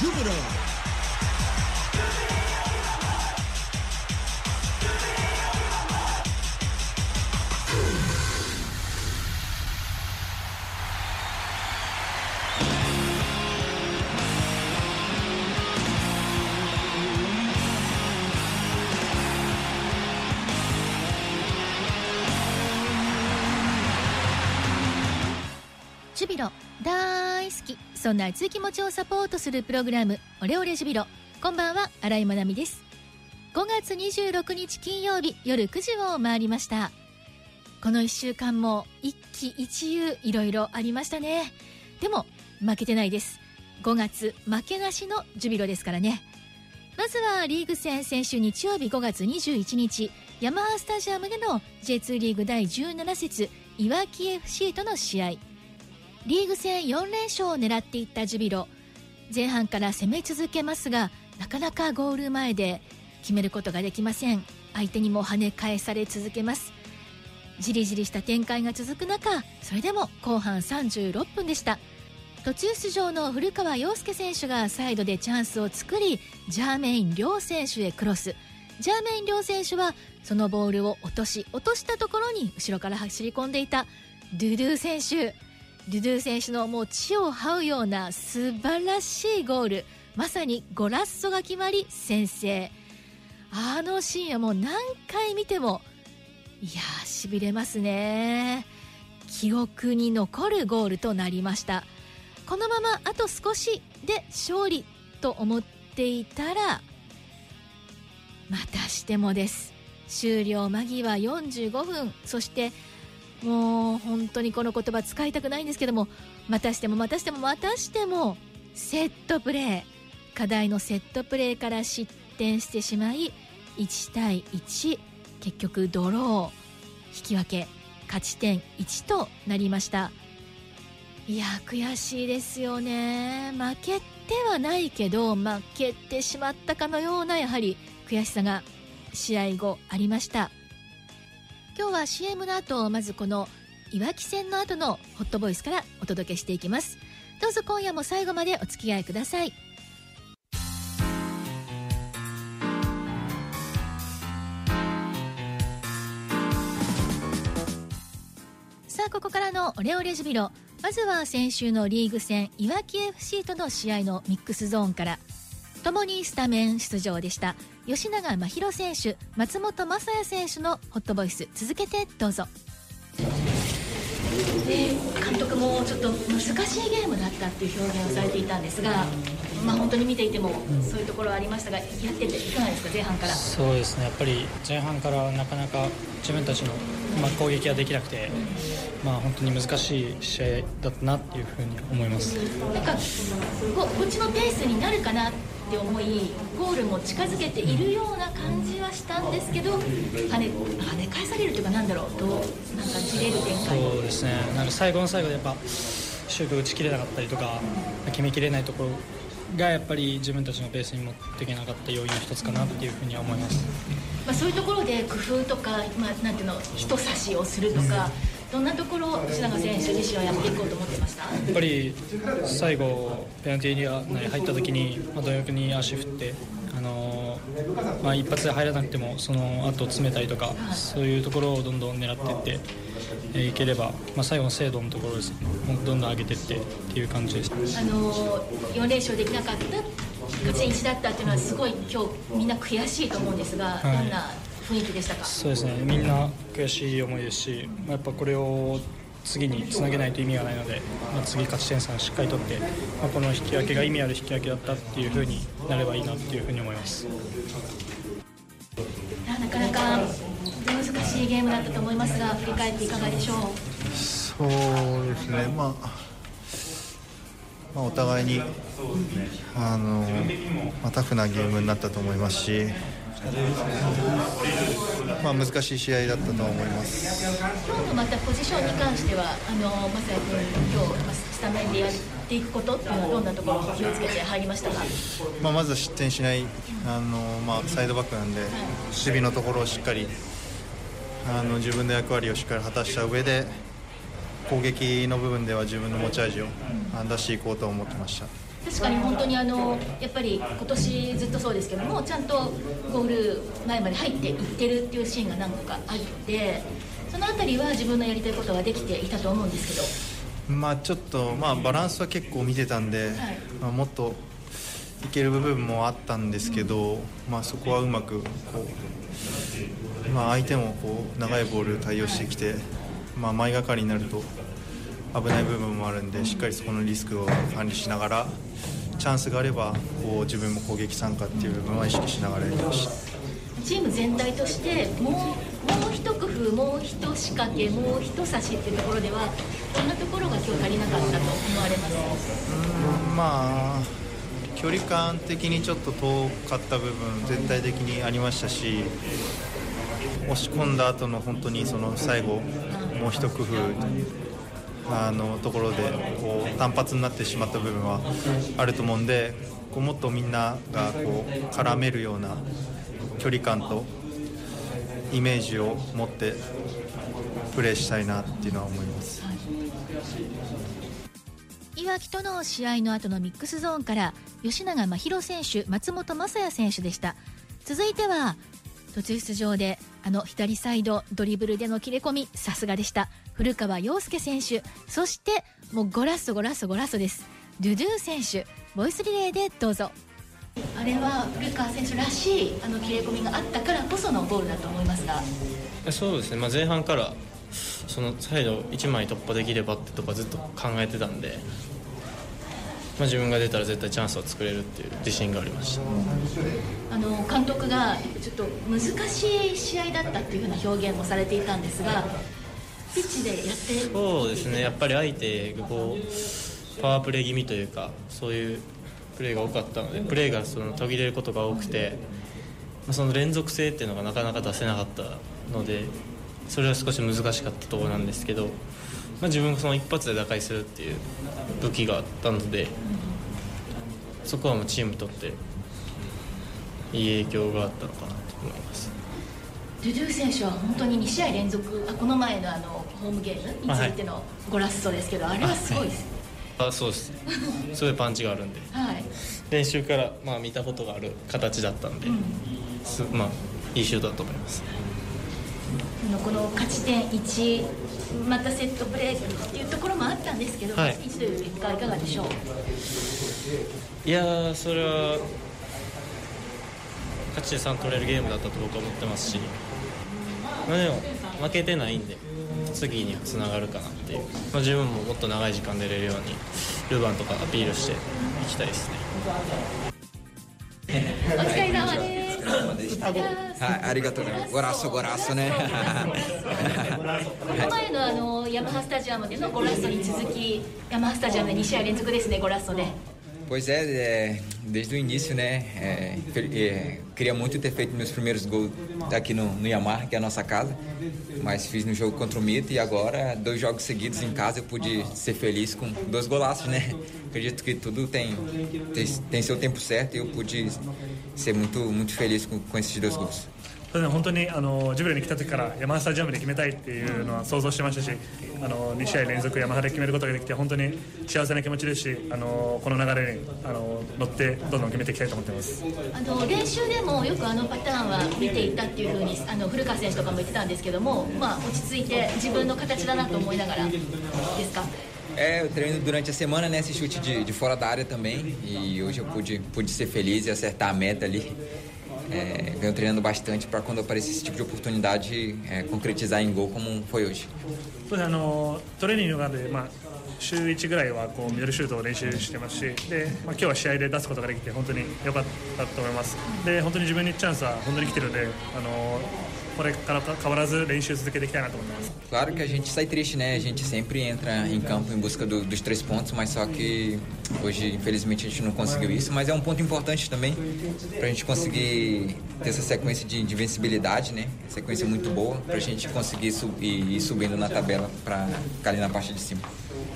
Jupiter. ジュビロ大好き。そんな熱い気持ちをサポートするプログラムオレオレジュビロ。こんばんは新井まなみです。5月26日金曜日夜9時を回りました。この1週間も一喜一憂いろいろありましたね。でも負けてないです。5月負けなしのジュビロですからね。まずはリーグ戦先週日曜日5月21日ヤマハスタジアムでの J2 リーグ第17節いわき FC との試合。リーグ戦4連勝を狙っていったジュビロ。前半から攻め続けますがなかなかゴール前で決めることができません。相手にも跳ね返され続けます。じりじりした展開が続く中それでも後半36分でした。途中出場の古川陽介選手がサイドでチャンスを作りジャーメイン亮選手へクロス。ジャーメイン亮選手はそのボールを落とし落としたところに後ろから走り込んでいたドゥドゥ選手。ドゥドゥ選手のもう地を這うような素晴らしいゴール。まさにゴラッソが決まり先制。あのシーンはもう何回見てもいやーしびれますね。記憶に残るゴールとなりました。このままあと少しで勝利と思っていたらまたしてもです。終了間際45分。そしてもう本当にこの言葉使いたくないんですけどもまたしてもまたしてもまたしてもセットプレー課題のセットプレーから失点してしまい1対1結局ドロー引き分け勝ち点1となりました。いや悔しいですよね。負けてはないけど負けてしまったかのようなやはり悔しさが試合後ありました。今日は CM の後まずこのいわき戦の後のホットボイスからお届けしていきます。どうぞ今夜も最後までお付き合いください。さあここからのオレオレジュビロ。まずは先週のリーグ戦いわき FC との試合のミックスゾーンから共にスタメン出場でした。吉永真弘選手松本雅也選手のホットボイス続けてどうぞ。で監督もちょっと難しいゲームだったっていう表現をされていたんですが、まあ、本当に見ていてもそういうところはありましたがやってていかがですか前半から。そうですね。やっぱり前半からなかなか自分たちの、まあ、攻撃ができなくて、まあ、本当に難しい試合だったなっていうふうに思います。なんかここっちのペースになるかなって思いゴールも近づけているような感じはしたんですけど跳ね跳ね返されるというかなんだろうどうなんかじれる展開。そうですね。なんか最後の最後でやっぱシュート打ち切れなかったりとか決めきれないところがやっぱり自分たちのペースに持っていけなかった要因の一つかなっていうふうには思います、まあ、そういうところで工夫とか、まあ、なんていうの人差しをするとか、どんなところ吉永選手自身はやっていこうと思ってました？やっぱり最後ペナルティーエリア内に入った時に、まあ、貪欲に足振って、あのーまあ、一発で入らなくてもその後詰めたりとかそういうところをどんどん狙っていってえーいければ、まあ、最後の精度のところです。どんどん上げていってっていう感じですあの4連勝できなかった勝ち点1だったっていうのはすごい今日みんな悔しいと思うんですが、はい。どんな雰囲気でしたか？そうですね。みんな悔しい思いですし、まあ、やっぱこれを次につなげないと意味がないので、まあ、次勝ち点3しっかり取って、まあ、この引き分けが意味ある引き分けだったっていうふうになればいいなっていうふうに思います。ななかなか難しいゲームだったと思いますが振り返っていかがでしょう？そうですね、まあ、まあ、お互いにあの、まあ、タフなゲームになったと思いますし、まあ、難しい試合だったと思います。今日のまたポジションに関してはあのまさや君今日まあスタメンでやっていくことっていうのはどんなところに気をつけて入りましたか？まあ、まずは失点しないあの、まあ、サイドバックなんで守備のところをしっかりあの自分の役割をしっかり果たした上で攻撃の部分では自分の持ち味をあ出していこうと思ってました。確かに本当にあのやっぱり今年ずっとそうですけどもちゃんとゴール前まで入っていってるっていうシーンが何個かあってその辺りは自分のやりたいことができていたと思うんですけど。まあちょっと、まあ、バランスは結構見てたんで、はい、まあ、もっといける部分もあったんですけど、うん、まあ、そこはうまくこう、まあ、相手もこう長いボール対応してきて、まあ、前がかりになると危ない部分もあるんでしっかりそこのリスクを管理しながらチャンスがあればこう自分も攻撃参加っていう部分は意識しながらやりましたチーム全体としてもうもう一工夫もう一仕掛けもう一差しっていうところではどんなところが今日足りなかったと思われます。うんまあ距離感的にちょっと遠かった部分全体的にありましたし押し込んだ後の本当にその最後もう一工夫あのところでこう単発になってしまった部分はあると思うんでこうもっとみんながこう絡めるような距離感とイメージを持ってプレーしたいなっていうのは思います。いわきとの試合の後のミックスゾーンから吉永真弘選手松本雅也選手でした続いては途中出場であの左サイドドリブルでの切れ込みさすがでした。古川陽介選手。そしてもうゴラッソゴラッソゴラッソです。ドゥドゥ選手ボイスリレーでどうぞ。あれは古川選手らしいあの切れ込みがあったからこそのゴールだと思いますが。そうですね、まあ、前半からそのサイド1枚突破できればってとかずっと考えてたんで、まあ、自分が出たら絶対チャンスを作れるっていう自信がありました、あの監督がちょっと難しい試合だったっていうふうな表現もされていたんですがピッチでやってそうですね。やっぱり相手がこうパワープレー気味というかそういうプレーが多かったのでプレーがその途切れることが多くて、まあ、その連続性っていうのがなかなか出せなかったのでそれは少し難しかったところなんですけど、まあ、自分がその一発で打開するっていう武器があったのでそこはもうチームにとっていい影響があったのかなと思います。ドゥドゥ選手は本当に2試合連続あこの前のあのホームゲームについてのゴラッソですけど、はい、あれはすごいですあそうです。すごいパンチがあるんで、はい、練習から、まあ、見たことがある形だったんで、うん、まあ、いいシュートだと思います。この勝ち点1またセットプレーっていうところもあったんですけど、はい、1という結果いかがでしょう？いやそれは勝ち点3取れるゲームだったと僕は思ってますしまあ、でも負けてないんで次につながるかなっていう、まあ、自分ももっと長い時間出れるようにルヴァンとかアピールしていきたいですねはい、ありがとうございます。ゴラッソゴラッソね。この前のあのヤマハスタジアムでのゴラッソに続き、ヤマハスタジアムで2試合連続ですね、ゴラッソで。Pois é, é, desde o início, né? É, é, queria muito ter feito meus primeiros gols aqui no, no Yamaha, que é a nossa casa, mas fiz no jogo contra o Mito e agora, dois jogos seguidos em casa, eu pude ser feliz com dois golaços, né? Acredito que tudo tem, tem, tem seu tempo certo e eu pude ser muito, muito feliz com, com esses dois gols. 本当にあのジュビロに来た時から山田スタジアムで決めたいっていうのは想像してましたしあの2試合連続山田で決めることができて本当に幸せな気持ちですしあのこの流れにあの乗って どんどん決めていきたいと思ってますあの練習でもよくあのパターンは見ていたっていうふうにあの古川選手とかも言ってたんですけども、まあ、落ち着いて自分の形だなと思いながらですか É, eu treino durante a semana, né? Esse chute de, de fora da área também. E hoje eu pude, pude ser feliz e acertar a meta ali. é, venho treinando bastante para quando aparecer esse tipo de oportunidade é, concretizar em gol como foi hoje. そうあのトレーニングなどで、まあ、 週1ぐらいはこうミドルシュートを練習してますしで、まあ、今日は試合で出すことができて本当に良かったと思いますで本当に自分にチャンスは本当に来てるのであのこれから変わらず練習続けていきたいなと思ってます。Claro que a gente sai triste, né? A gente sempre entra em campo em busca do, dos três pontos, mas só que hoje, infelizmente, a gente não conseguiu isso. Mas é um ponto importante também para a gente conseguir ter essa sequência de, de vencibilidade, né? Sequência muito boa para a gente conseguir subir, ir subindo na tabela para ficar ali na parte de cima.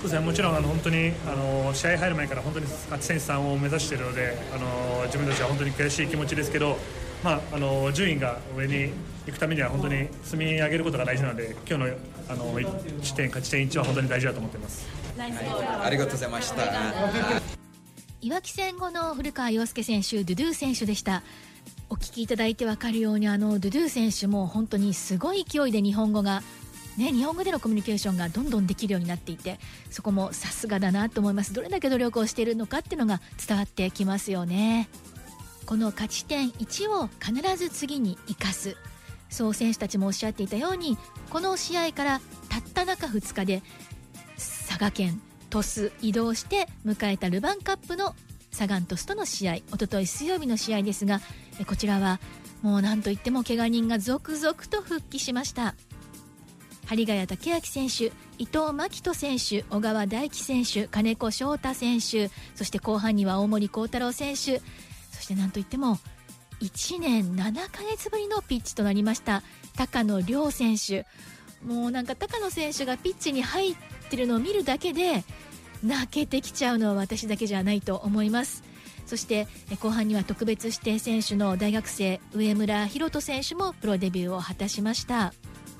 そうですね、もちろんあの本当にあの試合入る前から本当に勝ち点3を目指しているのであの自分たちは本当に悔しい気持ちですけど、まあ、あの順位が上に行くためには本当に積み上げることが大事なので今日のあの1点勝ち点1は本当に大事だと思っています。ありがとうございました。いわき戦後の古川陽介選手ドゥドゥ選手でしたお聞きいただいて分かるようにあのドゥドゥ選手も本当にすごい勢いで日本語がね、日本語でのコミュニケーションがどんどんできるようになっていてそこもさすがだなと思います。どれだけ努力をしているのかっていうのが伝わってきますよね。この勝ち点1を必ず次に生かす。そう選手たちもおっしゃっていたようにこの試合からたった中2日で佐賀県鳥栖移動して迎えたルヴァンカップのサガン鳥栖との試合。おととい水曜日の試合ですがこちらはもう何といっても怪我人が続々と復帰しました。針ヶ谷武明選手伊藤真希人選手小川大輝選手金子翔太選手そして後半には大森幸太郎選手。そして何といっても1年7ヶ月ぶりのピッチとなりました高野亮選手。もうなんか高野選手がピッチに入ってるのを見るだけで泣けてきちゃうのは私だけじゃないと思います。そして後半には特別指定選手の大学生上村宏斗選手もプロデビューを果たしました。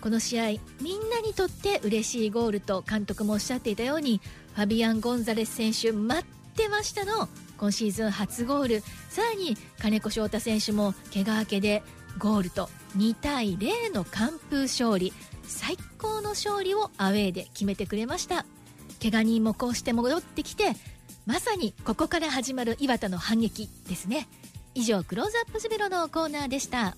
この試合みんなにとって嬉しいゴールと監督もおっしゃっていたようにファビアン・ゴンザレス選手待ってましたの今シーズン初ゴール。さらに金子翔太選手も怪我明けでゴールと2対0の完封勝利。最高の勝利をアウェーで決めてくれました。怪我人もこうして戻ってきてまさにここから始まる岩田の反撃ですね。以上クローズアップズベロのコーナーでした。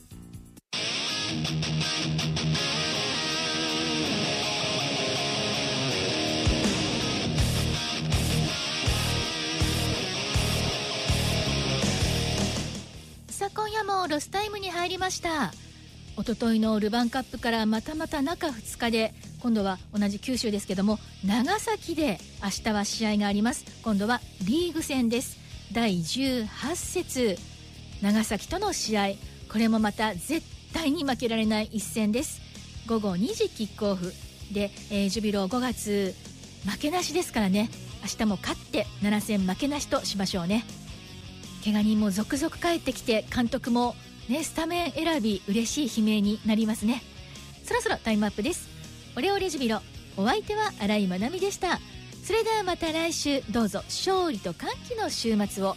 もロスタイムに入りました。おとといのルヴァンカップからまたまた中2日で今度は同じ九州ですけども長崎で明日は試合があります。今度はリーグ戦です。第18節。長崎との試合。これもまた絶対に負けられない一戦です。午後2時キックオフ。で、えー、ジュビロ5月負けなしですからね。明日も勝って7戦負けなしとしましょうね。怪我人も続々帰ってきて監督もねスタメン選び嬉しい悲鳴になりますね。そろそろタイムアップです。オレオレジュビロお相手は新井まなみでした。それではまた来週どうぞ勝利と歓喜の週末を。